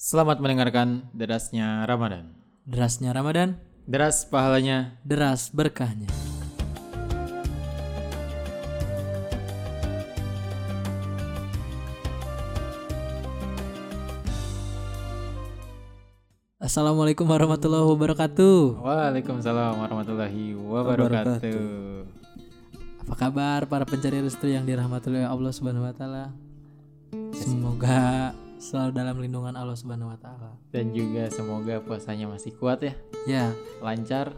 Selamat mendengarkan derasnya Ramadan. Derasnya Ramadan, Deras pahalanya. deras berkahnya. Assalamualaikum warahmatullahi wabarakatuh. Waalaikumsalam warahmatullahi wabarakatuh. Apa kabar para pencari restu yang dirahmati oleh Allah Subhanahu wa taala? Semoga selalu dalam lindungan Allah Subhanahu wa taala. Dan juga semoga puasanya masih kuat ya, Ya, lancar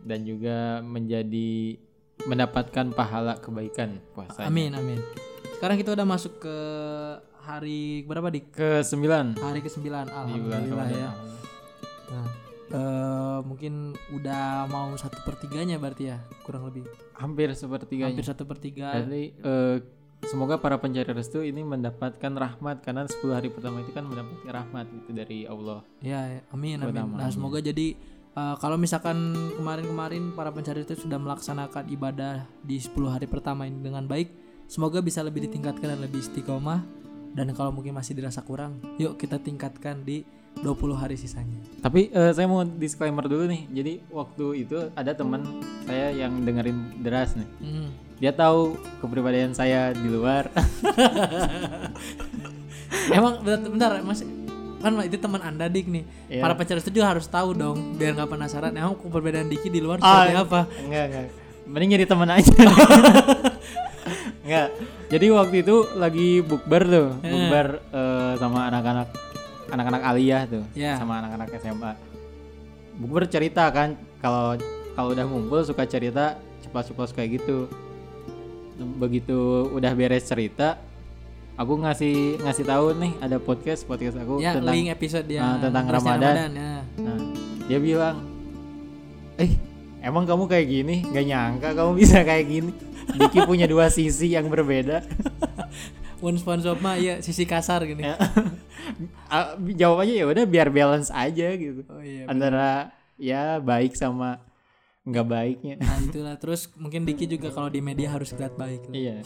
dan juga menjadi mendapatkan pahala kebaikan puasanya. amin amin. Sekarang kita udah masuk ke hari berapa dik? Ke sembilan Hari ke-9 di bulan Alhamdulillah ya. Nah, eh, mungkin udah mau satu pertiganya berarti ya kurang lebih Hampir sepertiganya. hampir satu pertiga Jadi eh, semoga para pencari restu ini mendapatkan rahmat karena 10 hari pertama itu kan mendapatkan rahmat gitu dari Allah. ya ya, amin amin Pertama, nah amin. semoga jadi eh, kalau misalkan kemarin-kemarin para pencari itu sudah melaksanakan ibadah di 10 hari pertama ini dengan baik semoga bisa lebih ditingkatkan dan lebih istiqomah dan kalau mungkin masih dirasa kurang yuk kita tingkatkan di 20 hari sisanya Tapi eh, saya mau disclaimer dulu nih. Jadi waktu itu ada teman saya yang dengerin deras nih. Hmm. Dia tahu kepribadian saya di luar. Emang bentar, bentar mas kan itu teman anda dik nih Iya. para pencari itu juga harus tahu dong biar nggak penasaran emang perbedaan Diki di luar Ah, seperti apa enggak, enggak. Mending jadi teman aja. enggak. Jadi waktu itu lagi bukber tuh, Eh. bukber eh, sama anak-anak anak-anak aliyah tuh, Ya. sama anak-anak SMA. Bukber cerita kan kalau kalau udah ngumpul suka cerita ceplos-ceplos kayak gitu. Begitu udah beres cerita, aku ngasih ngasih tahu nih ada podcast podcast aku ya tentang link episode ya Ah, tentang Derasnya Ramadan. ya. Nah, dia bilang, eh emang kamu kayak gini? Gak nyangka kamu bisa kayak gini. Diki punya dua sisi yang berbeda. One SpongeBob mah ya sisi kasar gini Ya. Ah, Jawabannya ya udah biar balance aja gitu. oh iya Antara ya baik sama nggak baiknya. nah itulah terus mungkin Diki juga kalau di media harus lihat baik Iya.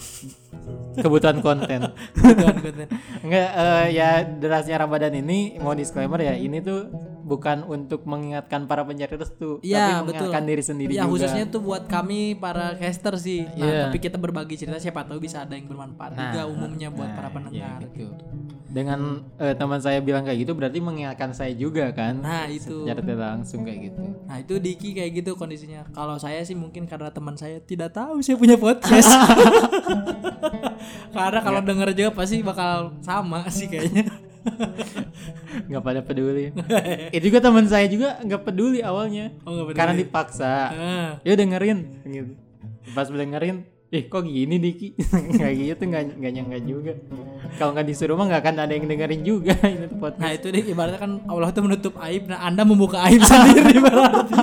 Kebutuhan konten. Kebutuhan konten. Enggak eh, ya derasnya Ramadan ini mau disclaimer ya ini tuh bukan untuk mengingatkan para pencari restu, Iya, tapi betul. mengingatkan diri sendiri ya juga. khususnya tuh buat kami para caster sih nah Iya. tapi kita berbagi cerita siapa tahu bisa ada yang bermanfaat juga umumnya buat nah, para iya, pendengar gitu. gitu. Dengan eh, teman saya bilang kayak gitu berarti mengingatkan saya juga kan. nah itu Secara tidak langsung kayak gitu. Nah itu Diki kayak gitu kondisinya. Kalau saya sih mungkin karena teman saya tidak tahu saya punya podcast. karena kalau denger juga pasti bakal sama sih kayaknya. nggak pada peduli. Itu juga teman saya juga nggak peduli awalnya. Oh nggak bener. Karena dipaksa. Ah, Ya dengerin gitu. Pas dengerin, eh kok gini Diki? kayak gitu nggak nggak nyangka juga. Kalau nggak disuruh mah nggak akan ada yang dengerin juga ini tuh podcast. Nah itu deh ibaratnya kan Allah tuh menutup aib, nah Anda membuka aib sendiri berarti.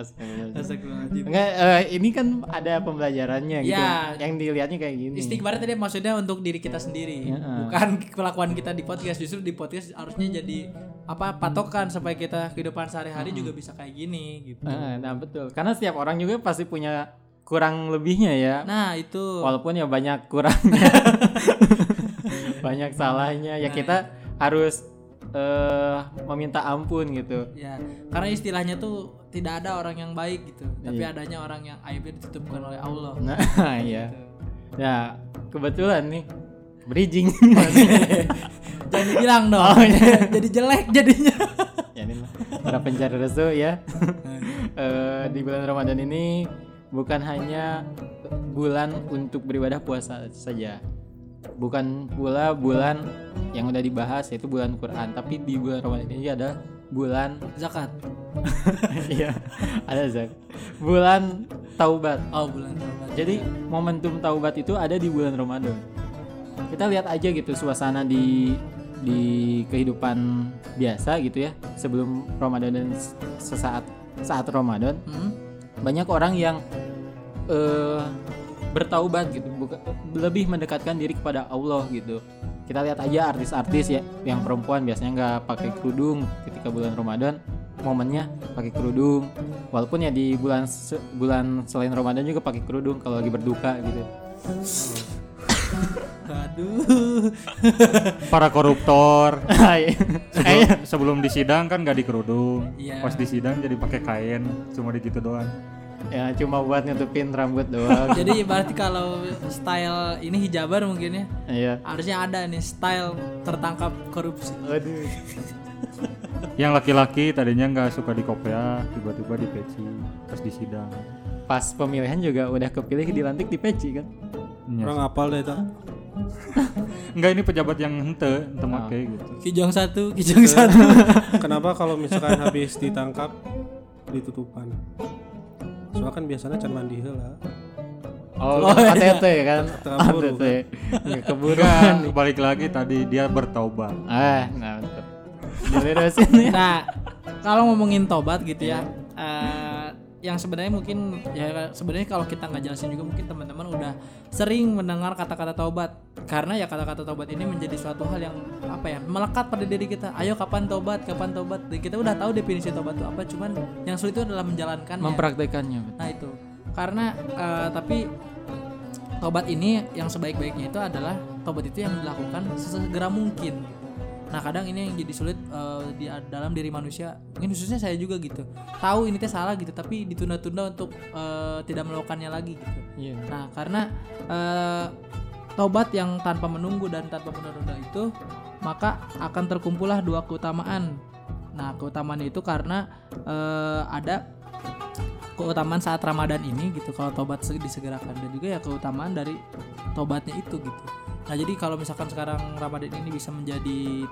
Astagfirullahaladzim. Enggak, eh, ini kan ada pembelajarannya gitu. Ya. Yang dilihatnya kayak gini. Istighfar tadi maksudnya untuk diri kita sendiri, Ya. bukan kelakuan kita di podcast. Justru di podcast harusnya jadi apa patokan supaya kita kehidupan sehari-hari juga bisa kayak gini gitu. Nah betul. Karena setiap orang juga pasti punya kurang lebihnya ya. Nah itu Walaupun ya banyak kurangnya. banyak salahnya. Ya Nah, kita harus eh meminta ampun gitu. Ya, karena istilahnya tuh tidak ada orang yang baik gitu, tapi Iya. adanya orang yang aibnya ditutupkan oleh Allah. Nah, iya. Ya, kebetulan nih bridging. Jangan dibilang dong, Oh, iya. jadi jelek jadinya. ya ini lah, para pencari restu ya. Eh, di bulan Ramadan ini bukan hanya bulan untuk beribadah puasa saja. Bukan pula bulan yang udah dibahas yaitu bulan Quran, tapi di bulan Ramadan ini ada bulan Zakat. iya, ada Zak. Bulan taubat. Oh bulan Ramadan. Jadi momentum taubat itu ada di bulan Ramadan. Kita lihat aja gitu suasana di di kehidupan biasa gitu ya sebelum Ramadan dan sesaat saat Ramadan Hmm? banyak orang yang eh bertaubat gitu buka- lebih mendekatkan diri kepada Allah gitu kita lihat aja artis-artis ya yang perempuan biasanya nggak pakai kerudung ketika bulan Ramadan momennya pakai kerudung walaupun ya di bulan se- bulan selain Ramadan juga pakai kerudung kalau lagi berduka gitu Aduh. para koruptor Hai. sebelum, sebelum disidang kan gak dikerudung Iya. pas disidang jadi pakai kain cuma di gitu doang ya cuma buat nutupin rambut doang Jadi berarti kalau style ini hijabar mungkin ya iya harusnya ada nih style tertangkap korupsi. aduh yang laki-laki tadinya nggak suka di kopea tiba-tiba di peci pas disidang pas pemilihan juga udah kepilih dilantik di peci kan Iya. Orang apal deh itu. Enggak ini pejabat yang hente, hente make gitu. Kijong satu, kijong satu. Kenapa kalau misalkan habis ditangkap ditutupan? Soalnya kan biasanya can mandi heula. oh, ATT kan? Kabur, ATT. nggak keburu Enggak, balik lagi tadi dia bertaubat. ah nah betul. Dilurusin ya Nah, kalau ngomongin tobat gitu ya, eh, yang sebenarnya mungkin ya sebenarnya kalau kita nggak jelasin juga mungkin teman-teman udah sering mendengar kata-kata taubat karena ya kata-kata taubat ini menjadi suatu hal yang apa ya melekat pada diri kita. Ayo kapan taubat, kapan taubat. Dan kita udah tahu definisi taubat itu apa, cuman yang sulit itu adalah menjalankannya. mempraktekannya. Nah itu karena eh, tapi tobat ini yang sebaik-baiknya itu adalah tobat itu yang dilakukan sesegera mungkin. Nah kadang ini yang jadi sulit eh, di dalam diri manusia. Mungkin khususnya saya juga gitu. Tahu ini teh salah gitu, tapi ditunda-tunda untuk eh, tidak melakukannya lagi gitu. iya Nah karena eh, tobat yang tanpa menunggu dan tanpa menunda itu maka akan terkumpullah dua keutamaan. Nah keutamaan itu karena eh, ada keutamaan saat Ramadan ini gitu kalau tobat se- disegerakan dan juga ya keutamaan dari tobatnya itu gitu. Nah jadi kalau misalkan sekarang Ramadan ini bisa menjadi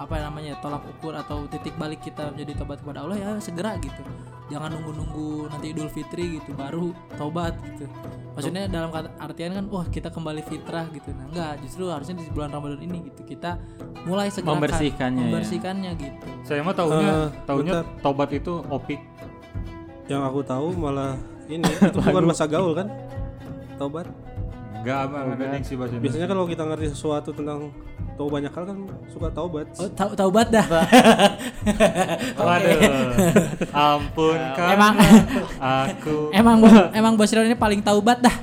apa namanya tolak ukur atau titik balik kita menjadi tobat kepada Allah ya segera gitu. Jangan nunggu-nunggu nanti Idul Fitri gitu baru tobat gitu. Maksudnya dalam artian kan wah kita kembali fitrah gitu. Nah enggak justru harusnya di bulan Ramadan ini gitu kita mulai segera Membersihkannya ya. membersihkannya gitu. Saya mah taunya Eh, taunya bentar. taubat itu opik. Yang aku tahu malah ini itu bukan masa gaul kan? Taubat. Enggak apa ada diksi bahasa Indonesia. Biasanya kalau kita ngerti sesuatu tentang tahu banyak hal kan suka taubat. Oh, tau taubat dah. Waduh. Ampun kan. Emang aku emang Bos- emang Bos ini paling taubat dah.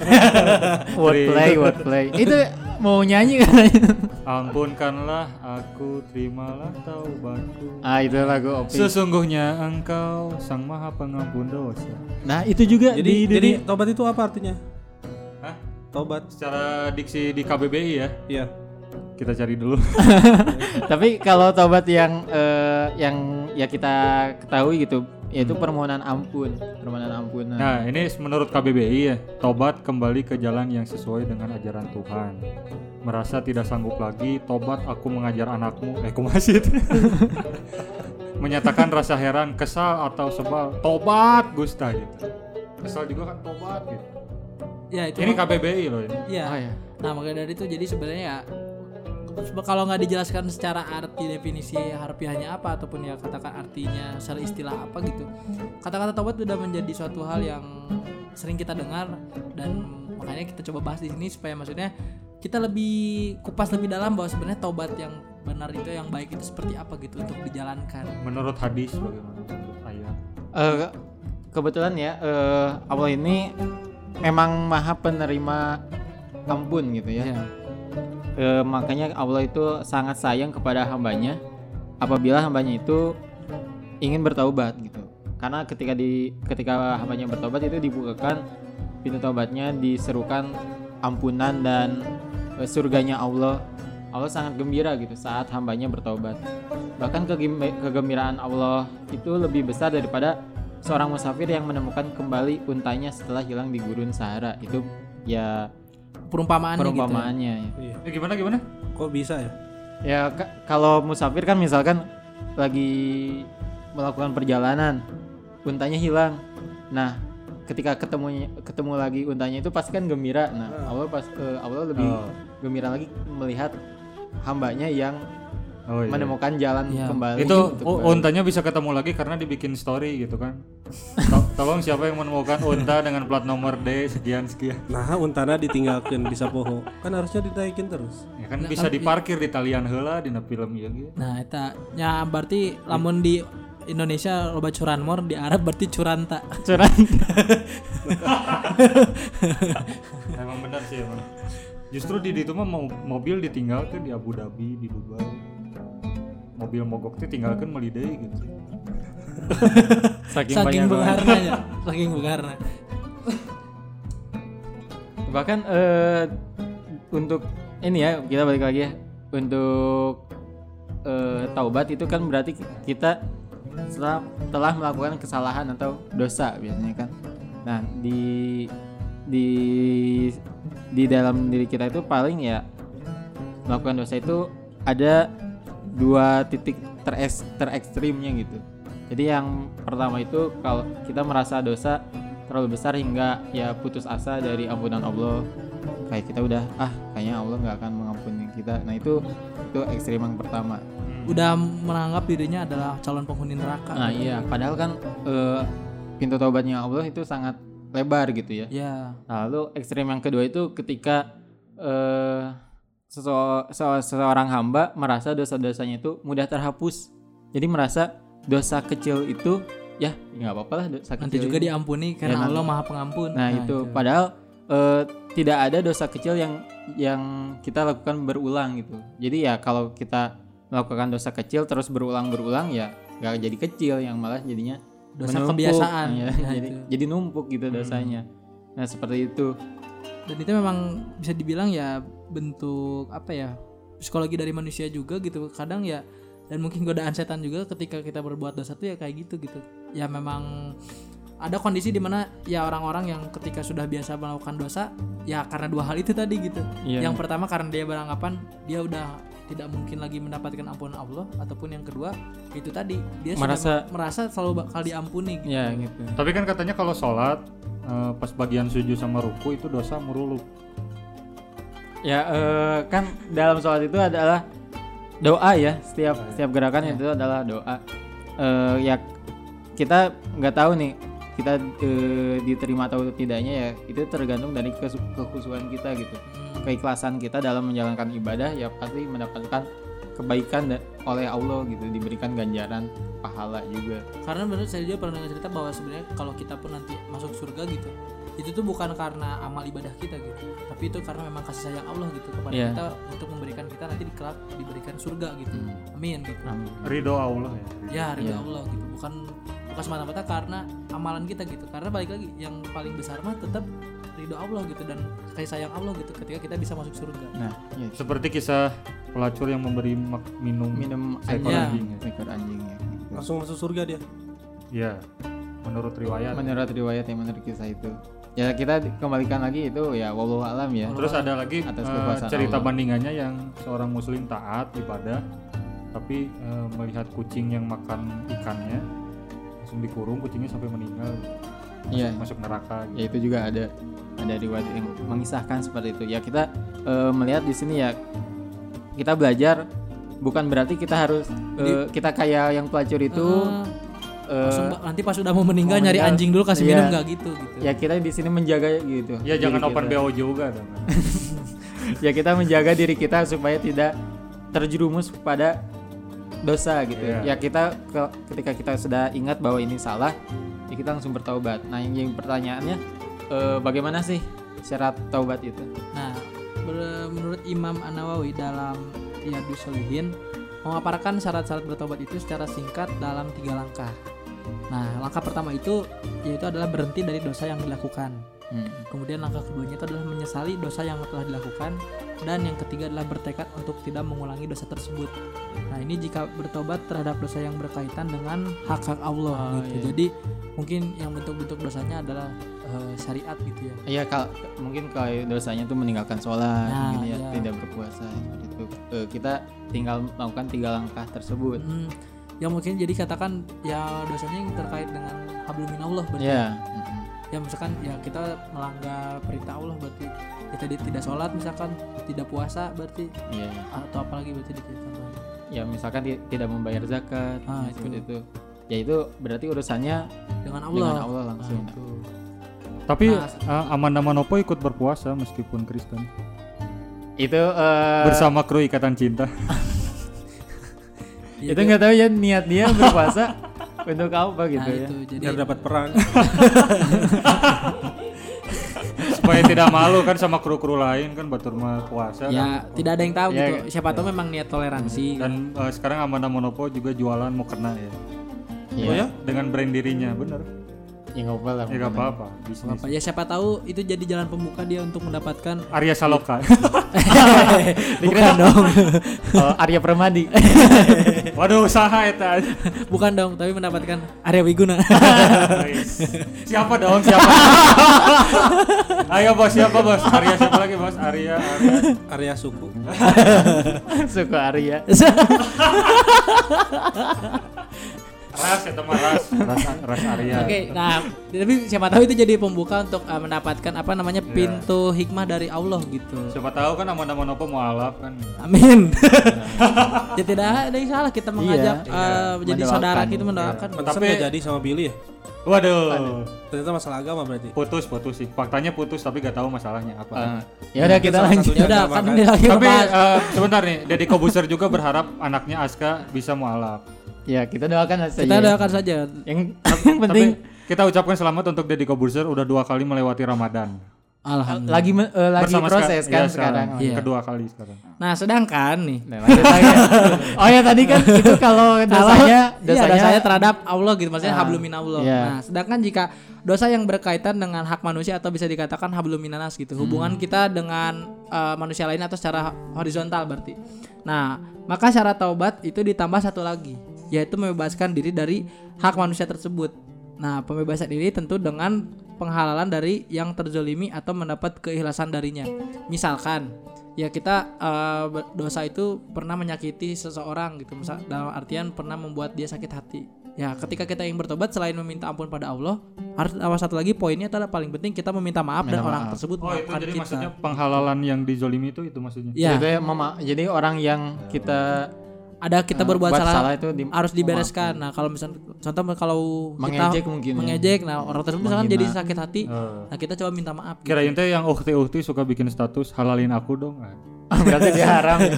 wordplay wordplay itu mau nyanyi kan ampunkanlah aku terimalah taubatku. ah itu lagu opi Sesungguhnya engkau sang maha pengampun dosa. nah itu juga Jadi di, di- jadi taubat itu apa artinya? Taubat. Secara diksi di KBBI ya. Iya. Kita cari dulu. tapi kalau taubat yang eh, yang ya kita ketahui gitu yaitu permohonan ampun permohonan ampunan Nah, ini menurut KBBI ya, tobat kembali ke jalan yang sesuai dengan ajaran Tuhan. Merasa tidak sanggup lagi, tobat aku mengajar anakmu. Eh, kumasit. Menyatakan rasa heran, kesal atau sebal, tobat Gusta gitu. Kesal juga kan tobat gitu. Ya itu. Ini KBBI loh ini. Iya. Oh, ya. Nah makanya dari itu jadi sebenarnya ya kalau nggak dijelaskan secara arti definisi harfiahnya apa ataupun ya katakan artinya secara istilah apa gitu kata-kata taubat sudah menjadi suatu hal yang sering kita dengar dan makanya kita coba bahas di sini supaya maksudnya kita lebih kupas lebih dalam bahwa sebenarnya taubat yang benar itu yang baik itu seperti apa gitu untuk dijalankan Menurut hadis bagaimana? Menurut ayat. Eh, kebetulan ya eh, Allah ini memang maha penerima ampun gitu ya. Eh, makanya Allah itu sangat sayang kepada hambanya apabila hambanya itu ingin bertaubat gitu. Karena ketika di ketika hambanya bertobat itu dibukakan pintu taubatnya diserukan ampunan dan eh, surganya Allah. Allah sangat gembira gitu saat hambanya bertobat. Bahkan kegem- kegembiraan Allah itu lebih besar daripada seorang musafir yang menemukan kembali untanya setelah hilang di gurun Sahara. Itu ya perumpamaannya gitu ya. perumpamaannya ya. Iya. Eh, gimana gimana? Kok bisa ya? Ya ka- kalau musafir kan misalkan lagi melakukan perjalanan, untanya hilang. Nah, ketika ketemu ketemu lagi untanya itu pasti kan gembira. Nah, Allah pas eh, Allah lebih Oh. gembira lagi melihat hambanya yang Oh, iya. menemukan jalan Iya. kembali. itu untanya bisa ketemu lagi karena dibikin story gitu kan To- tolong siapa yang menemukan unta dengan plat nomor D sekian sekian Nah, untana ditinggalkan bisa poho. Kan harusnya dinaikin terus. ya kan bisa diparkir di talian heula dina film ieu gitu Nah, eta ya berarti lamun di Indonesia loba curanmor di Arab berarti curanta. Curang. emang benar sih emang Justru di itu mah mobil ditinggalkan di Abu Dhabi, di Dubai. Mobil mogok itu tinggalkan meuli deui gitu. saking, saking banyak begarna ya saking begarna bahkan eh, untuk ini ya kita balik lagi ya. Untuk eh, taubat itu kan berarti kita setelah telah melakukan kesalahan atau dosa biasanya kan. Nah di di di dalam diri kita itu paling ya melakukan dosa itu ada dua titik teres, terekstrimnya gitu. Jadi yang pertama itu kalau kita merasa dosa terlalu besar hingga ya putus asa dari ampunan Allah. Kayak kita udah ah kayaknya Allah nggak akan mengampuni kita. Nah itu itu ekstrim yang pertama. Udah menganggap dirinya adalah calon penghuni neraka. Nah iya. Padahal kan eh, pintu taubatnya Allah itu sangat lebar gitu ya. Ya Nah, lalu ekstrim yang kedua itu ketika eh sese- se- seseorang hamba merasa dosa-dosanya itu mudah terhapus. Jadi merasa dosa kecil itu ya nggak apa-apa lah dosa nanti juga ini. diampuni karena nanti- Allah maha pengampun Nah, itu padahal eh, tidak ada dosa kecil yang yang kita lakukan berulang gitu. Jadi ya kalau kita melakukan dosa kecil terus berulang-berulang ya nggak jadi kecil yang malah jadinya dosa menumpuk. kebiasaan ya, Nah, jadi itu. jadi numpuk gitu dosanya. Nah, seperti itu. dan itu memang bisa dibilang ya bentuk apa ya psikologi dari manusia juga gitu kadang ya dan mungkin godaan setan juga ketika kita berbuat dosa tuh ya kayak gitu gitu ya memang ada kondisi di mana ya orang-orang yang ketika sudah biasa melakukan dosa ya karena dua hal itu tadi gitu Iya. yang pertama karena dia beranggapan dia udah tidak mungkin lagi mendapatkan ampunan Allah ataupun yang kedua itu tadi dia sudah Merasa- merasa selalu bakal diampuni gitu. Ya gitu. Tapi kan katanya kalau sholat eh, pas bagian sujud sama ruku itu dosa meruluk. Ya eh, kan dalam sholat itu adalah doa ya setiap setiap gerakan itu adalah doa. Eh, ya kita nggak tahu nih kita eh, diterima atau tidaknya ya itu tergantung dari kekhusuan kita gitu. Keikhlasan kita dalam menjalankan ibadah ya pasti mendapatkan kebaikan oleh Allah gitu diberikan ganjaran pahala juga. karena menurut saya juga pernah dengar cerita bahwa sebenarnya kalau kita pun nanti masuk surga gitu itu tuh bukan karena amal ibadah kita gitu tapi itu karena memang kasih sayang Allah gitu kepada Iya. kita untuk memberikan kita nanti di kelak diberikan surga gitu amin gitu Amin. Ridho Allah ya. ya ridho Iya. Allah gitu bukan bukan semata-mata karena amalan kita gitu karena balik lagi yang paling besar mah tetap ridho Allah gitu dan kasih sayang Allah gitu ketika kita bisa masuk surga Nah, ya, Seperti kisah pelacur yang memberi mak- minum. minum Seekor anjing, anjing ya. seekor anjing ya. gitu. langsung masuk surga dia Ya, menurut riwayat. menurut riwayat yang menurut kisah itu ya kita kembalikan lagi itu ya wallahu alam ya Terus ada lagi Atas kekuasaan cerita Allah. bandingannya yang seorang muslim taat ibadah tapi eh, melihat kucing yang makan ikannya langsung dikurung kucingnya sampai meninggal masuk, Iya. masuk neraka gitu. ya itu juga ada ada riwayat yang mengisahkan seperti itu ya kita eh, melihat di sini ya kita belajar bukan berarti kita harus eh, kita kayak yang pelacur itu eh, langsung ba- nanti pas udah mau meninggal mau nyari meninggal, anjing dulu kasih iya. minum nggak gitu gitu ya kita di sini menjaga gitu Ya diri jangan open. BO juga dong. ya kita menjaga diri kita supaya tidak terjerumus pada dosa gitu Iya. ya kita ke- ketika kita sudah ingat bahwa ini salah ya kita langsung bertaubat nah yang jadi pertanyaannya eh, bagaimana sih syarat taubat itu Nah, menurut Imam An-Nawawi dalam Riyadus Shalihin memaparkan syarat-syarat bertobat itu secara singkat dalam tiga langkah. Nah, langkah pertama itu yaitu adalah berhenti dari dosa yang dilakukan. Hmm. Kemudian langkah keduanya itu adalah menyesali dosa yang telah dilakukan dan yang ketiga adalah bertekad untuk tidak mengulangi dosa tersebut. Nah, ini jika bertobat terhadap dosa yang berkaitan dengan hak-hak Allah Oh, gitu. iya. Jadi mungkin yang bentuk-bentuk dosanya adalah eh, syariat gitu ya. Iya kalau mungkin kalau dosanya tuh meninggalkan sholat, Nah, mungkin ya iya. tidak berpuasa seperti itu. Eh, kita tinggal melakukan tiga langkah tersebut. Hmm, yang mungkin jadi katakan ya dosanya yang terkait dengan hablum minallah berarti. Ya. mm-mm. Ya misalkan ya kita melanggar perintah Allah berarti kita di- tidak sholat misalkan tidak puasa berarti Iya. atau apalagi berarti dengan Ya misalkan ti- tidak membayar zakat, Ah, nah, itu. itu. Ya itu berarti urusannya dengan Allah. dengan Allah langsung. Nah, itu. Tapi Nah, eh, Amanda Manopo ikut berpuasa meskipun Kristen. Itu eh, Bersama kru Ikatan Cinta. Itu nggak tahu ya niat dia berpuasa untuk apa gitu nah, ya. itu jadi biar dapat peran supaya tidak malu kan sama kru-kru lain kan batur mah puasa kan. Ya tidak ada yang tahu Ya, gitu. Siapa tahu memang niat toleransi. dan eh, sekarang Amanda Monopo juga jualan mau kena ya Oh ya? dengan brand dirinya bener Ya nggak apa-apa lah. ya gak apa-apa Apa ya siapa tahu itu jadi jalan pembuka dia untuk mendapatkan Arya Saloka bukan dong. Oh, Arya Permadi. waduh usaha eta bukan dong, tapi mendapatkan Arya Wiguna. siapa dong siapa ayo bos siapa bos Arya siapa lagi bos Arya Arya Area suku. Suku Arya. Ras ya Ras Ras, Ras Arya Oke, nah tapi siapa tahu itu jadi pembuka untuk uh, mendapatkan apa namanya pintu hikmah dari Allah gitu. siapa tahu kan Amanda Monopo mau alaf kan Amin. ya tidak ada yang salah kita mengajak Iya, uh, menjadi Mendoakan. saudara kita mendoakan. Pantesan Tapi- jadi sama Billy ya? waduh Ternyata masalah agama berarti. putus putus sih faktanya putus tapi gak tahu masalahnya apa Eh, ya udah kita lanjut. Ya udah kan kan. lagi tapi eh, sebentar nih Deddy Kobuser juga berharap anaknya Aska bisa mualaf Ya kita doakan saja. kita doakan saja. Yang yang penting Tapi kita ucapkan selamat untuk Deddy Kobuser udah dua kali melewati Ramadan Alhamdulillah. lagi me- eh, lagi Bersama proses kan iya, sekarang. Iya. kedua kali sekarang Nah, sedangkan nih Nah, lagi. oh ya tadi kan itu kalau dosanya iya, dosanya dosanya terhadap Allah gitu maksudnya Ah, hablumin Allah. iya. Nah, sedangkan jika dosa yang berkaitan dengan hak manusia atau bisa dikatakan habluminanas gitu, Hmm. hubungan kita dengan uh, manusia lain atau secara horizontal berarti. Nah, maka syarat taubat itu ditambah satu lagi, yaitu membebaskan diri dari hak manusia tersebut. Nah, pembebasan diri tentu dengan penghalalan dari yang terzolimi atau mendapat keikhlasan darinya. Misalkan, ya kita uh, dosa itu pernah menyakiti seseorang gitu, misal dalam artian pernah membuat dia sakit hati. Ya, ketika kita ingin bertobat selain meminta ampun pada Allah, harus awas satu lagi poinnya adalah paling penting kita meminta maaf dan Minta orang maaf. tersebut oh itu jadi kita. maksudnya penghalalan yang dizolimi itu itu maksudnya Ya, Jadi mama jadi orang yang kita ada kita eh, berbuat buat salah, itu di- harus dibereskan. Nah, kalau misalnya contoh kalau Mengejek kita mungkin ya. mengejek, nah orang tersebut misalkan jadi sakit hati, Eh, nah kita coba minta maaf. gitu. kirain teh yang ukti-ukti suka bikin status halalin aku dong Nah, berarti dia haram. ya.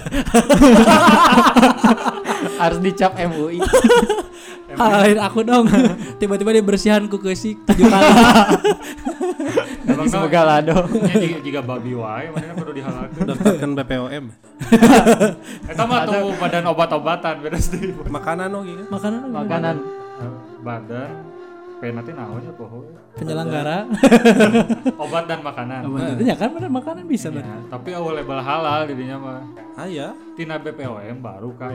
Harus dicap MUI. Halalin aku dong. Tiba-tiba dia bersihan ku keusik tujuh kali. Emang Semoga lah dong. nya jika, jika babi wae mana perlu dihalalkan Daftarkan BPOM. eta mah tuh badan obat-obatan beres deh Makanan oh gitu. Makanan Makanan badan P nanti naon ya poho penyelenggara. obat dan makanan Itu ya kan bener makanan bisa Ya, berarti. tapi awal label halal jadinya mah Ah ya. tina BPOM baru ke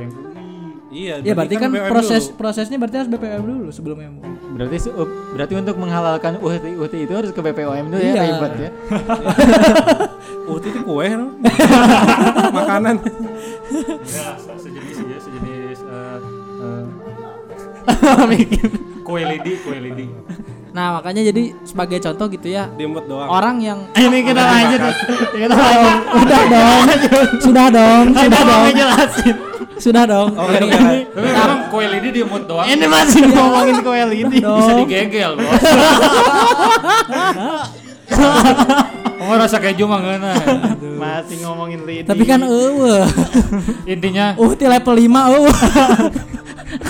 Iya. Ya berarti kan BPOM proses dulu. prosesnya berarti harus BPOM dulu sebelum MU. berarti uh, berarti untuk menghalalkan uhti uhti itu harus ke BPOM dulu ya Iya. ribet ya. Uhti itu kue no? Makanan. ya se- sejenis ya sejenis eh, eh, Mikir. kue lidi kue lidi Nah, makanya jadi sebagai contoh gitu ya, Diemut doang. orang yang Ini kita lanjut. Kita lanjut. udah dong, sudah dong, sudah dong, ngejelasin. Sudah dong. Oh, Ini- kan, tapi memang kue lidi diemut doang Ini masih ngomongin kue lidi. bisa digegel bos Oh rasa keju mah ngeuna. Masih ngomongin lidi. Tapi kan eueuh. Intinya Uh, ti level 5 eueuh.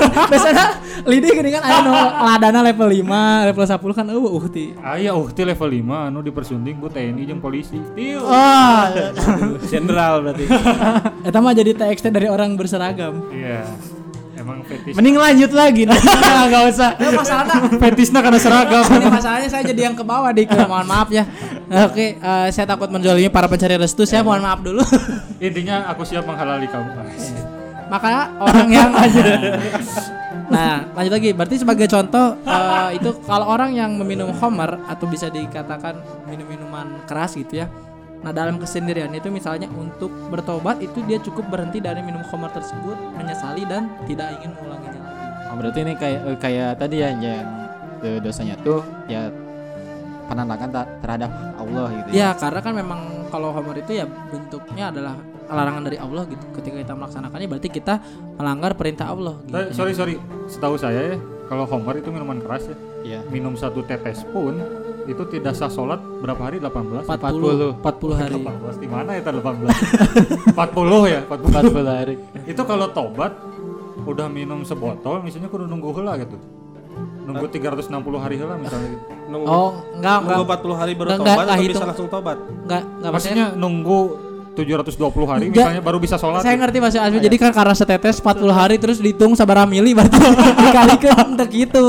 Biasanya lidi gini kan aya nu ladana level 5, level 10 kan eueuh uh ti. aya uhti level 5 anu dipersunding ku TNI jeung polisi. Tiu. Oh, Jenderal berarti. Eta mah jadi TXT dari orang berseragam. Iya. Emang fetis. mending lanjut lagi. Nah, enggak usah. masalahnya fetisnya karena seragam. ini masalahnya saya jadi yang ke bawah dik mohon maaf ya oke eh, saya takut menjolimi para pencari restu saya mohon maaf dulu Intinya aku siap menghalali kamu. Maka orang yang nah lanjut lagi. Berarti sebagai contoh eh, itu kalau orang yang meminum homer atau bisa dikatakan minum minuman keras gitu ya. Nah dalam kesendirian itu misalnya untuk bertobat itu dia cukup berhenti dari minum homer tersebut menyesali dan tidak ingin mengulanginya lagi Oh, berarti ini kayak eh, kayak tadi ya yang dosanya tuh ya ta- terhadap Allah gitu ya. Ya karena kan memang kalau homer itu ya bentuknya adalah larangan dari Allah gitu. Ketika kita melaksanakannya berarti kita melanggar perintah Allah gitu. Eh, sorry sorry, setahu saya ya kalau homer itu minuman keras ya. Iya. Minum satu tetes pun itu tidak sah sholat berapa hari 18 40 40 hari. 18 di mana ya 18 40 ya 40 40 hari. itu kalau tobat udah minum sebotol misalnya kudu nunggu heula gitu nunggu 360 hari lah misalnya gitu. Nunggu, Oh, enggak enggak nunggu 40 hari baru Enggak, tobat enggak atau bisa langsung tobat? enggak enggak maksudnya maksudnya nunggu 720 hari Enggak. misalnya baru bisa sholat saya gitu. ngerti Mas Asmi. Jadi kan karena setetes 40 hari terus dihitung sabaraha mili berarti dikalikan untuk gitu.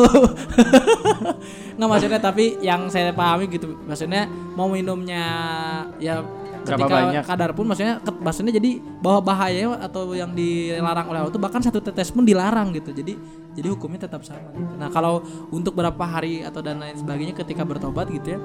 Nggak maksudnya tapi yang saya pahami gitu. Maksudnya mau minumnya ya Berapa ketika banyak? kadar pun maksudnya maksudnya jadi bahwa bahaya atau yang dilarang oleh Allah itu bahkan satu tetes pun dilarang gitu. Jadi jadi hukumnya tetap sama gitu. Nah, kalau untuk berapa hari atau dan lain sebagainya ketika bertobat gitu ya.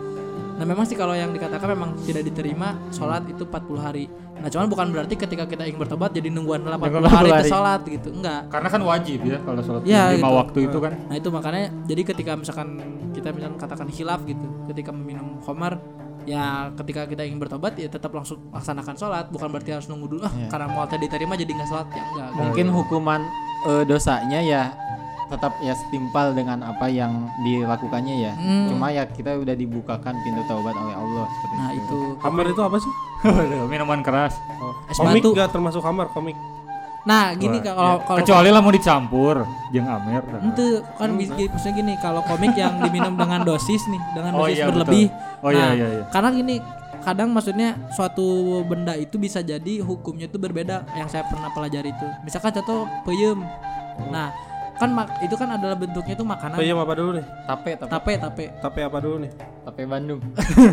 Nah memang sih kalau yang dikatakan memang tidak diterima sholat itu 40 hari. Nah cuman bukan berarti ketika kita ingin bertobat jadi nungguan 80 Nungguan hari 40 itu hari. sholat gitu. Enggak. karena kan wajib ya kalau sholat Ya, lima gitu. waktu itu kan Nah itu makanya jadi ketika misalkan kita misalkan katakan hilaf gitu, ketika meminum khamar ya ketika kita ingin bertobat ya tetap langsung laksanakan sholat bukan berarti harus nunggu dulu ah Iya. karena mau tadi diterima jadi nggak sholat ya enggak Mungkin hukuman eh, dosanya ya tetap ya setimpal dengan apa yang dilakukannya ya. Hmm. Cuma ya kita udah dibukakan pintu taubat oleh Allah seperti nah itu. itu Kamar itu apa sih? Minuman keras es komik batu gak termasuk kamar komik. nah gini kalau ya. kalau kecuali lah mau dicampur jeng amer itu kan bis- maksudnya gini kalau komik yang diminum dengan dosis nih dengan Oh dosis iya, berlebih betul. Oh iya, nah, iya, iya. karena gini kadang maksudnya suatu benda itu bisa jadi hukumnya itu berbeda yang saya pernah pelajari itu misalkan contoh peyem nah kan mak- itu kan adalah bentuknya itu makanan Peyem apa dulu nih? Tape, tape, tape tape Tapi apa dulu nih? tape Bandung.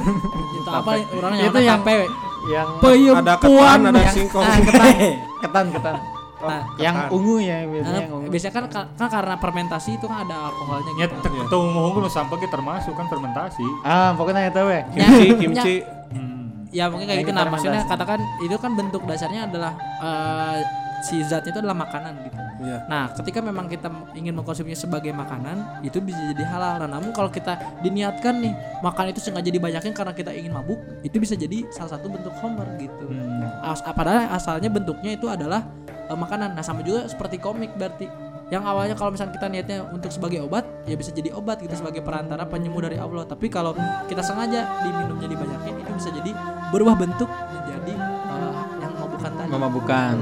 itu apa orangnya Itu yang- tape yang peyem Ada ketan, ada yang- singkong. ah, ketan ketan, ketan. Oh, Nah, yang ketan. ungu ya biasanya Nah, yang ungu. biasanya kan kan karena fermentasi itu kan ada alkoholnya Ya, gitu. te- teu ngomong sampai ke termasuk kan fermentasi. Ah, pokoknya tahu ya. Kimchi, kimchi. Hmm. ya mungkin kayak Yang gitu nah maksudnya katakan itu kan bentuk dasarnya adalah eh, si zatnya itu adalah makanan gitu Iya. nah ketika memang kita ingin mengkonsumsinya sebagai makanan itu bisa jadi halal nah namun kalau kita diniatkan nih makan itu sengaja dibanyakin karena kita ingin mabuk itu bisa jadi salah satu bentuk homer gitu Hmm. As- padahal asalnya bentuknya itu adalah eh, makanan nah sama juga seperti komik berarti yang awalnya kalau misalnya kita niatnya untuk sebagai obat ya bisa jadi obat gitu sebagai perantara penyembuh dari Allah tapi kalau kita sengaja diminumnya dibanyakin itu bisa jadi berubah bentuk menjadi eh, yang memabukkan tadi Memabukkan.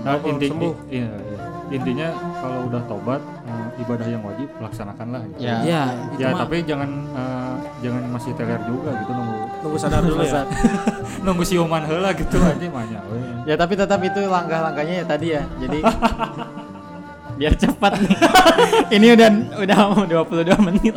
Nah, Oh, inti, sembuh. iya. Intinya kalau udah tobat eh, ibadah yang wajib laksanakanlah. gitu. Ya. ya Ya, mah tapi jangan eh, jangan masih teler juga gitu nunggu Tunggu sadar dulu ya. nunggu siuman heula gitu aja banyak. Ya tapi tetap itu langkah-langkahnya ya tadi ya. Jadi biar cepat nih. Ini udah udah mau 22 menit.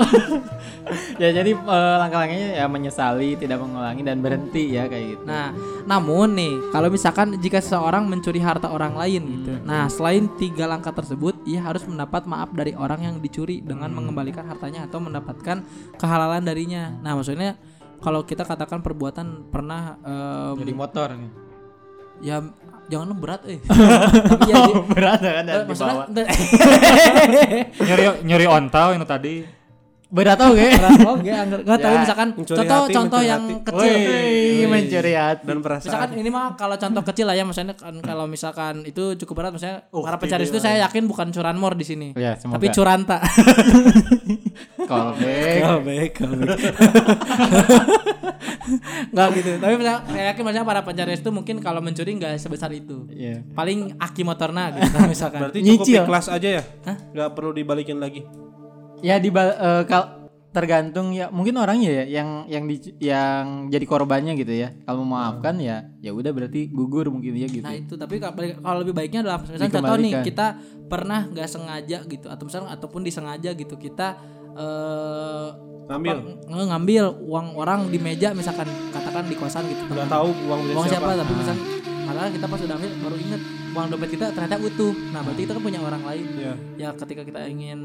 ya jadi eh, langkah-langkahnya ya menyesali, tidak mengulangi dan berhenti ya kayak gitu. Nah, namun nih, kalau misalkan jika seseorang mencuri harta orang lain gitu, nah selain tiga langkah tersebut, ia harus mendapat maaf dari orang yang dicuri dengan mengembalikan hartanya atau mendapatkan kehalalan darinya. Nah, maksudnya kalau kita katakan perbuatan pernah em, Jadi motor nih. Ya jangan berat eh. Tapi ya, di- berat kan eh, dan maksudnya dibawa. nyuri nyuri ontal yang tadi Berat tau gak? berat enggak enggak tahu Ya, misalkan contoh hati, contoh yang hati. kecil. Wih, mencuri hati. Dan perasaan. Misalkan ini mah kalau contoh kecil lah ya maksudnya kan kalau misalkan itu cukup berat misalnya Oh, para pencari itu saya yakin bukan curanmor di sini. Ya, semoga. Tapi curanta. Callback. Kalbek, kalbek. Enggak gitu. Tapi misalnya, saya yakin maksudnya para pencari itu mungkin kalau mencuri enggak sebesar itu. Iya. Paling aki motorna gitu kan misalkan. Berarti cukup Nyicil. ikhlas aja ya? Hah? Gak perlu dibalikin lagi. Ya di kal tergantung ya mungkin orangnya ya yang yang di, yang jadi korbannya gitu ya. Kalau memaafkan ya ya udah berarti gugur mungkin ya gitu. Nah itu tapi kalau lebih baiknya adalah misalnya contoh nih kita pernah nggak sengaja gitu atau misalnya ataupun disengaja gitu kita eh Ambil. apa, ngambil uang orang di meja misalkan katakan di kosan gitu Gak tahu uang uang siapa, siapa. tapi misalkan padahal kita pas udah ambil baru inget uang dompet kita ternyata utuh nah berarti kita kan punya orang lain Iya. ya ketika kita ingin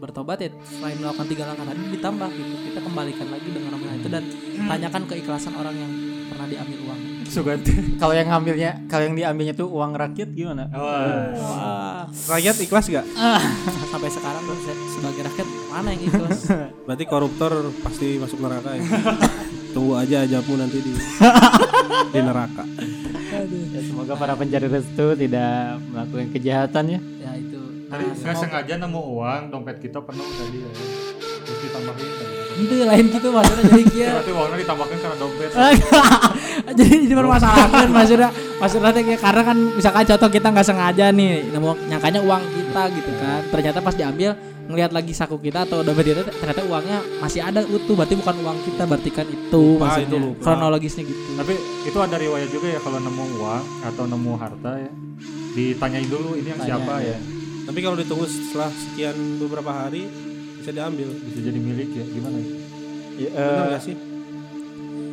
bertobat ya selain melakukan tiga langkah tadi ditambah gitu kita kembalikan lagi dengan nama itu dan tanyakan keikhlasan orang yang pernah diambil uang. Kalau yang ngambilnya kalau yang diambilnya tuh uang rakyat gimana? Wah. wah Rakyat ikhlas gak? sampai sekarang tuh saya sebagai rakyat mana yang ikhlas Berarti koruptor pasti masuk neraka ya. Tunggu aja ajamu nanti di di neraka. Ya semoga para pencari restu tidak melakukan kejahatan ya. ya Tadi Nah, nggak sengaja nemu uang, dompet kita penuh tadi ya. terus ditambahin kan. itu lain gitu maksudnya jadi kia berarti uangnya ditambahkan karena dompet jadi ini permasalahan maksudnya maksudnya teh karena kan misalkan contoh kita nggak sengaja nih nemu nyangkanya uang kita gitu kan ternyata pas diambil ngelihat lagi saku kita atau dompet kita ternyata uangnya masih ada utuh berarti bukan uang kita berarti kan itu Lupa, maksudnya itu lupa. kronologisnya gitu tapi itu ada riwayat juga ya kalau nemu uang atau nemu harta ya ditanyain dulu ini yang Tanya, siapa ya. ya Tapi kalau ditunggu setelah sekian beberapa hari bisa diambil. bisa jadi milik ya gimana ya Ya, Benar eh, nggak sih?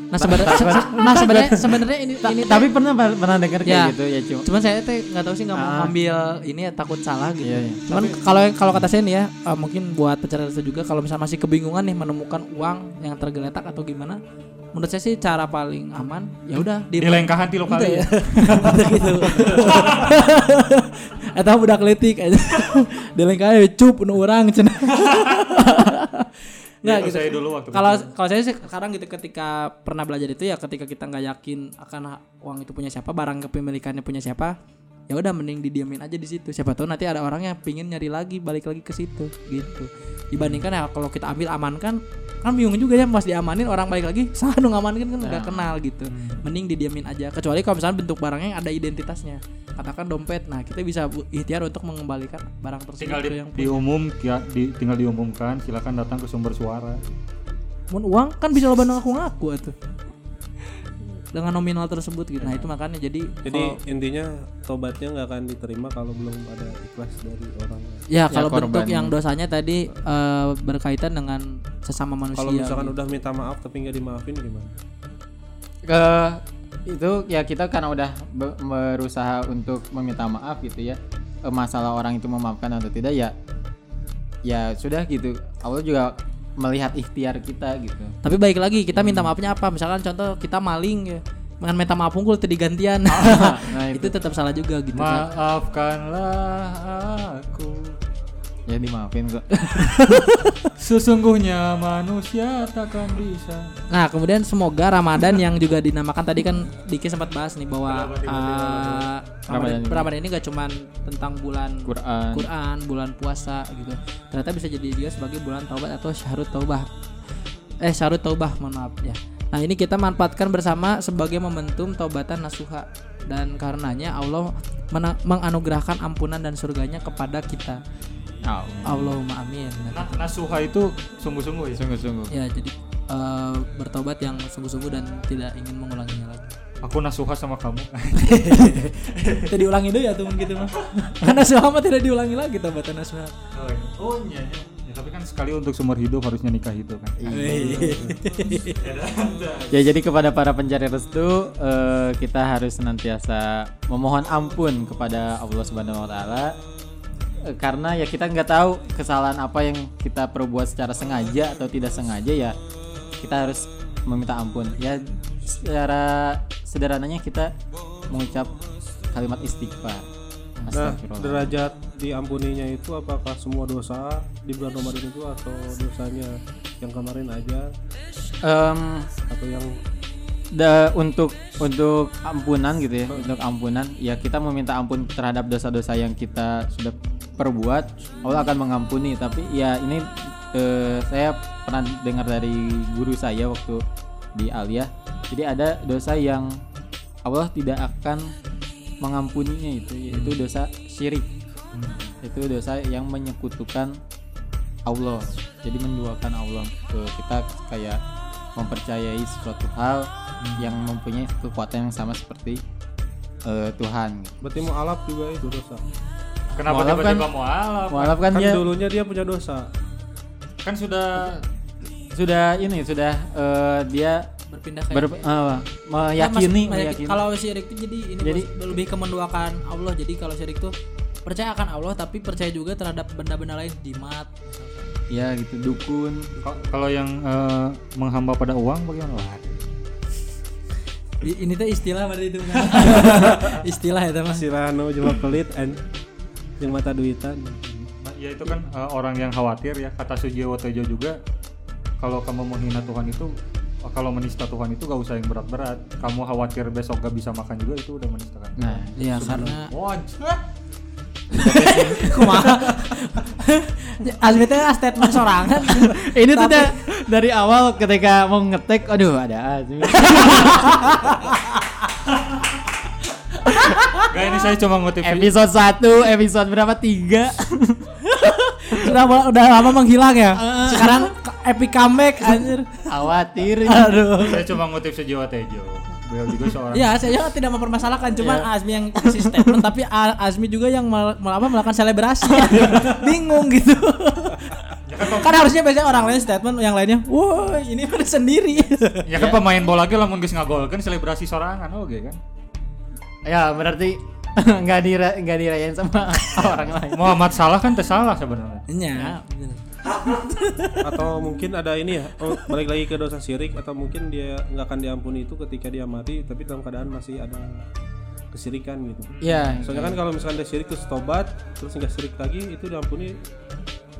nah sebenarnya se- se- nah sebenarnya sebenarnya ini ta- ini tapi pernah pernah dengar kayak Ya. gitu ya cuma cuman saya teh nggak tahu sih nggak mau Ah. ngambil ini ya takut salah gitu Iya, iya. Cuman kalau kalau kata saya nih ya, eh, mungkin buat pencarian itu juga kalau misalnya masih kebingungan nih menemukan uang yang tergeletak atau gimana, menurut saya sih cara paling aman ya udah di dilengkahan tilu kali ya gitu. Atau budak letik aja. Dilengkapi cup nu urang cenah. Nggak Ya, gitu. saya dulu waktu Kalau kalau saya sih sekarang gitu ketika pernah belajar itu ya ketika kita nggak yakin akan uang itu punya siapa, barang kepemilikannya punya siapa, ya udah mending didiamin aja di situ. Siapa tahu nanti ada orang yang pingin nyari lagi, balik lagi ke situ gitu. Dibandingkan ya kalau kita ambil amankan kan bingung juga ya pas diamanin orang balik lagi sah ngamankan kan nggak kenal gitu. Mending didiamin aja. Kecuali kalau misalnya bentuk barangnya ada identitasnya. Katakan dompet. Nah kita bisa ikhtiar untuk mengembalikan barang tersebut tinggal di, yang punya. diumum kia- di, tinggal diumumkan. Silakan datang ke sumber suara. Mun uang kan bisa loba ngaku ngaku atuh dengan nominal tersebut gitu nah itu makanya jadi Jadi kalau- intinya tobatnya nggak akan diterima kalau belum ada ikhlas dari orang. ya kalau korban. bentuk yang dosanya tadi eh, berkaitan dengan sesama manusia Kalau misalkan gitu. udah minta maaf tapi nggak dimaafin gimana? ke itu ya kita karena udah be- berusaha untuk meminta maaf gitu ya Eh, masalah orang itu memaafkan atau tidak ya ya sudah gitu Allah juga melihat ikhtiar kita gitu. Tapi baik lagi kita minta maafnya apa? Misalkan contoh kita maling ya. Dengan minta maaf unggul tadi gantian nah itu tetap salah juga gitu kan. maafkanlah aku ya dimaafin kok sesungguhnya manusia takkan bisa Nah, kemudian semoga Ramadan yang juga dinamakan tadi kan Diki sempat bahas nih bahwa uh, Ramadan, Ramadan ini. Ramadan ini gak cuman tentang bulan Quran Quran, bulan puasa gitu. Ternyata bisa jadi juga sebagai bulan taubat atau syahrut taubah. Eh, syahrut taubah, mohon maaf ya. Nah, ini kita manfaatkan bersama sebagai momentum taubatan nasuha dan karenanya Allah menganugerahkan ampunan dan surganya kepada kita. Oh, Allahumma amin. nah nasuha itu sungguh-sungguh ya? Sungguh-sungguh. Ya, jadi eh, bertobat yang sungguh-sungguh dan tidak ingin mengulanginya lagi. aku nasuha sama kamu. Tidak diulangi dulu ya tuh gitu mah. Karena selama tidak diulangi lagi tobatan nasuha. oh iya. Iya ya, tapi kan sekali untuk seumur hidup harusnya nikah itu kan. Ya jadi kepada para pencari restu eh, kita harus senantiasa memohon ampun kepada Allah Subhanahu Wa Taala karena ya kita nggak tahu kesalahan apa yang kita perbuat secara sengaja atau tidak sengaja ya kita harus meminta ampun. Ya secara sederhananya kita mengucap kalimat istighfar. Nah, derajat diampuninya itu apakah semua dosa di bulan Ramadan itu atau dosanya yang kemarin aja? Em, atau yang da, untuk untuk ampunan gitu ya untuk ampunan ya kita meminta ampun terhadap dosa-dosa yang kita sudah perbuat Allah akan mengampuni. Tapi ya ini eh, saya pernah dengar dari guru saya waktu di Aliyah. Jadi ada dosa yang Allah tidak akan mengampuninya itu yaitu dosa syirik. Itu dosa yang menyekutukan Allah. Jadi menduakan Allah. Tuh, kita kayak mempercayai suatu hal yang mempunyai kekuatan yang sama seperti eh, Tuhan. Berarti mau alap juga itu dosa kenapa Mualaf kan- tiba-tiba mualaf? Mualaf kan kan dia? dulunya dia punya dosa. Kan sudah sudah ini sudah eh, dia Berpindah ber, kayak eh, Nah, meyakini mas- meyakini. Kalau syirik itu jadi ini Jadi- bos, lebih ke menduakan Allah. Jadi kalau syirik itu percaya akan Allah tapi percaya juga terhadap benda-benda lain jimat. ya gitu dukun. Ka- kalau yang eh, menghamba pada uang bagaimana? Ini tuh istilah berarti itu. istilah ya teman. Sirano cuma pelit and yang mata duitan Nah, ya itu kan eh, orang yang khawatir ya kata Sujiwo Tejo juga kalau kamu menghina Tuhan itu kalau menista Tuhan itu gak usah yang berat-berat kamu khawatir besok gak bisa makan juga itu udah menistakan nah Iya karena Wajah. kumaha Azmi teh statement sorangan. Ini tuh udah dari awal ketika mau ngetek, aduh ada Azmi. Gak ini saya cuma ngutip episode 1, episode berapa? 3 Sudah udah lama menghilang ya. Sekarang ke- epic comeback anjir. Khawatir. Aduh. saya cuma ngutip sejiwa Tejo. Beliau juga seorang Ya, saya tidak mempermasalahkan, cuman Azmi yang kasih statement tapi Azmi juga yang mel- apa, melakukan selebrasi. Bingung gitu. kan harusnya biasanya orang lain statement yang lainnya, "Woi, ini pada sendiri." Ya kan pemain bola ge lamun geus ngagolkeun selebrasi sorangan oke kan. Ya berarti nggak dira nggak dirayain sama orang lain. Muhammad Salah kan teu salah sebenarnya. Nya. atau mungkin ada ini ya oh, balik lagi ke dosa syirik atau mungkin dia nggak akan diampuni itu ketika dia mati tapi dalam keadaan masih ada kesirikan gitu Ya, soalnya kan kalau misalkan dia syirik terus tobat terus nggak syirik lagi itu diampuni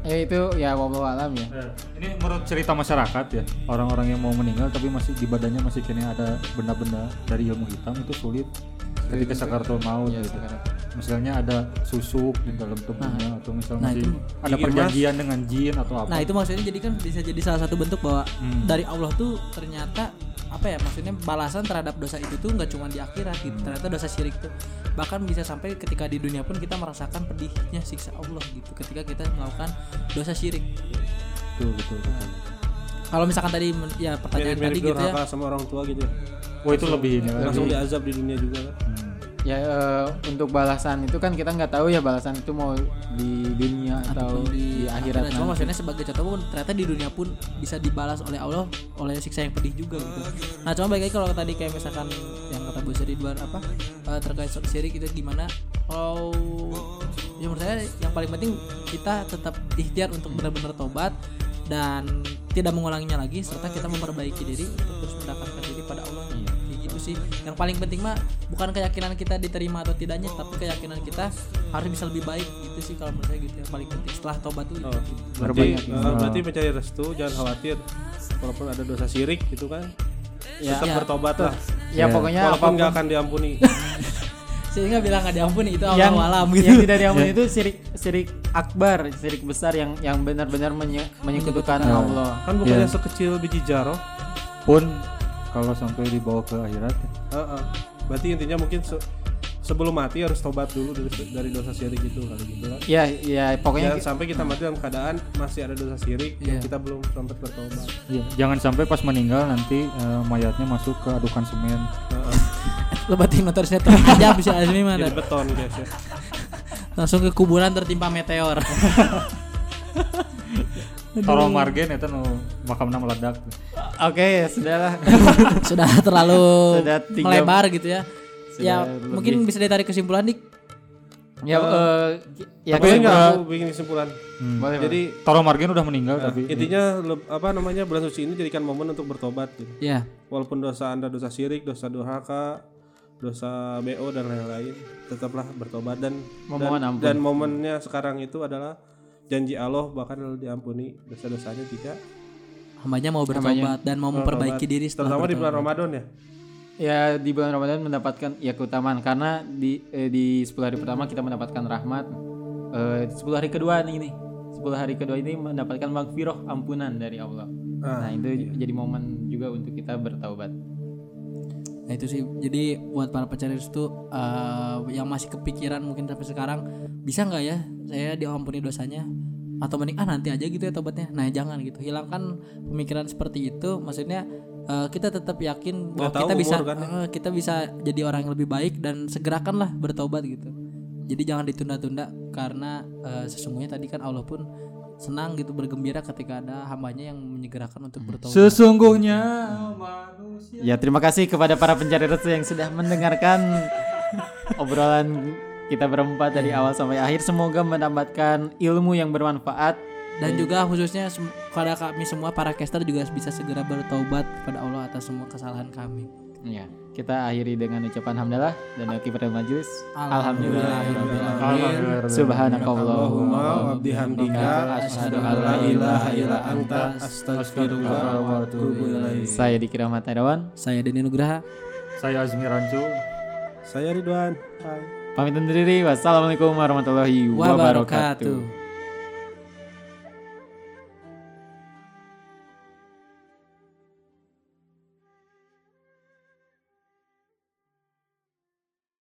ya itu ya wallahu alam ya. Eh, Ini menurut cerita masyarakat ya, orang-orang yang mau meninggal tapi masih di badannya masih kini ada benda-benda dari ilmu hitam itu sulit ketika sakaratul maut Iya, gitu. Misalnya ada susuk di dalam tubuhnya atau misalnya Nah, itu ada perjanjian dengan jin atau apa. Nah, itu maksudnya jadi kan bisa jadi salah satu bentuk bahwa Hmm. dari Allah tuh ternyata apa ya maksudnya balasan terhadap dosa itu tuh nggak cuma di akhirat gitu. Ternyata dosa syirik tuh bahkan bisa sampai ketika di dunia pun kita merasakan pedihnya siksa Allah gitu ketika kita melakukan dosa syirik. betul betul. betul. Kalau misalkan tadi ya pertanyaan mirip-mirip tadi gitu ya. sama orang tua gitu ya Oh itu lebih ini langsung lebih. diazab di dunia juga kan Hmm. Ya eh, untuk balasan itu kan kita nggak tahu ya balasan itu mau di dunia atau ataupun di, akhirat. Cuma maksudnya sebagai contoh pun ternyata di dunia pun bisa dibalas oleh Allah oleh siksa yang pedih juga gitu. Nah cuma baik lagi kalau tadi kayak misalkan yang kata Bu Ridwan apa eh, terkait sok syirik itu gimana? Kalau ya menurut saya yang paling penting kita tetap ikhtiar untuk benar-benar tobat dan tidak mengulanginya lagi serta kita memperbaiki diri untuk terus mendekatkan diri pada Allah. Kayak gitu sih. Yang paling penting mah bukan keyakinan kita diterima atau tidaknya, tapi keyakinan kita harus bisa lebih baik. Gitu sih kalau menurut saya gitu yang paling penting. Setelah tobat tuh itu. Oh, berarti, Berbanyak eh, berarti mencari restu jangan khawatir. Walaupun ada dosa syirik gitu kan Ya, tetap Ya. bertobat lah ya pokoknya walaupun nggak akan diampuni Sehingga bilang nggak diampuni itu Allah yang alam gitu. yang tidak diampuni itu sirik sirik akbar, sirik besar yang yang benar-benar menye- menyekutukan Allah. kan bukannya sekecil biji jaro Pun kalau sampai dibawa ke akhirat Heeh. berarti intinya mungkin se- sebelum mati harus tobat dulu dari, dari dosa syirik itu kali gitu kan Ya, ya pokoknya jangan sampai kita mati dalam keadaan masih ada dosa syirik yang Iya. kita belum sempat bertobat ya, jangan sampai pas meninggal nanti eh, mayatnya masuk ke adukan semen. Heeh. Lebatin motor saya aja bisa Azmi mah jadi beton guys ya langsung ke kuburan tertimpa meteor. Toro margen itu nu makamna meledak. oke ya sudahlah. Sudah terlalu Sudah tiga- melebar gitu ya. Ya Sudah mungkin bisa ditarik kesimpulan dik. ya eh, ya tapi enggak aku bikin kesimpulan Hmm. boleh, jadi Toro margen udah meninggal tapi intinya leb- apa namanya bulan suci ini jadikan momen untuk bertobat gitu. Ya. walaupun dosa anda dosa syirik dosa durhaka dosa bo dan lain-lain tetaplah bertobat dan Memohon dan, ampun. dan momennya sekarang itu adalah janji Allah bahkan lalu diampuni dosa-dosanya jika Hambanya mau bertobat dan mau memperbaiki bertobat. diri setelah terutama di bulan. Ramadan ya ya di bulan Ramadan mendapatkan ya keutamaan karena di eh, di 10 hari pertama kita mendapatkan rahmat. Eh 10 hari kedua nih nih. 10 hari kedua ini mendapatkan magfirah ampunan dari Allah. Ah, Nah, itu jadi momen juga untuk kita bertaubat. Nah itu sih jadi buat para pencari restu eh, yang masih kepikiran mungkin sampai sekarang bisa nggak ya saya diampuni dosanya atau mending ah nanti aja gitu ya tobatnya. Nah jangan gitu hilangkan pemikiran seperti itu. Maksudnya eh, kita tetap yakin bahwa Nggak tahu kita bisa kan ya. eh, kita bisa jadi orang yang lebih baik dan segerakanlah bertobat gitu. Jadi jangan ditunda-tunda karena eh, sesungguhnya tadi kan Allah pun senang gitu bergembira ketika ada hambanya yang menyegerakan untuk bertobat. sesungguhnya manusia Ya, terima kasih kepada para pencari restu yang sudah mendengarkan obrolan kita berempat dari awal sampai akhir. Semoga mendapatkan ilmu yang bermanfaat. Dan juga khususnya kepada kami semua para caster juga bisa segera bertaubat kepada Allah atas semua kesalahan kami. Ya, kita akhiri dengan ucapan hamdalah dan akibat majelis. Alhamdulillahirobbilalamin. Subhanakallahumma Allahumma wa bihamdika asyhadu an la ilaha illa anta astaghfiruka wa atubu ilaik. Saya Diki Rahmat Irawan. Saya Denny Nugraha. saya Azmi Rancu Saya Ridwan. Pamit undur diri. Wassalamualaikum warahmatullahi. Wabarakatuh.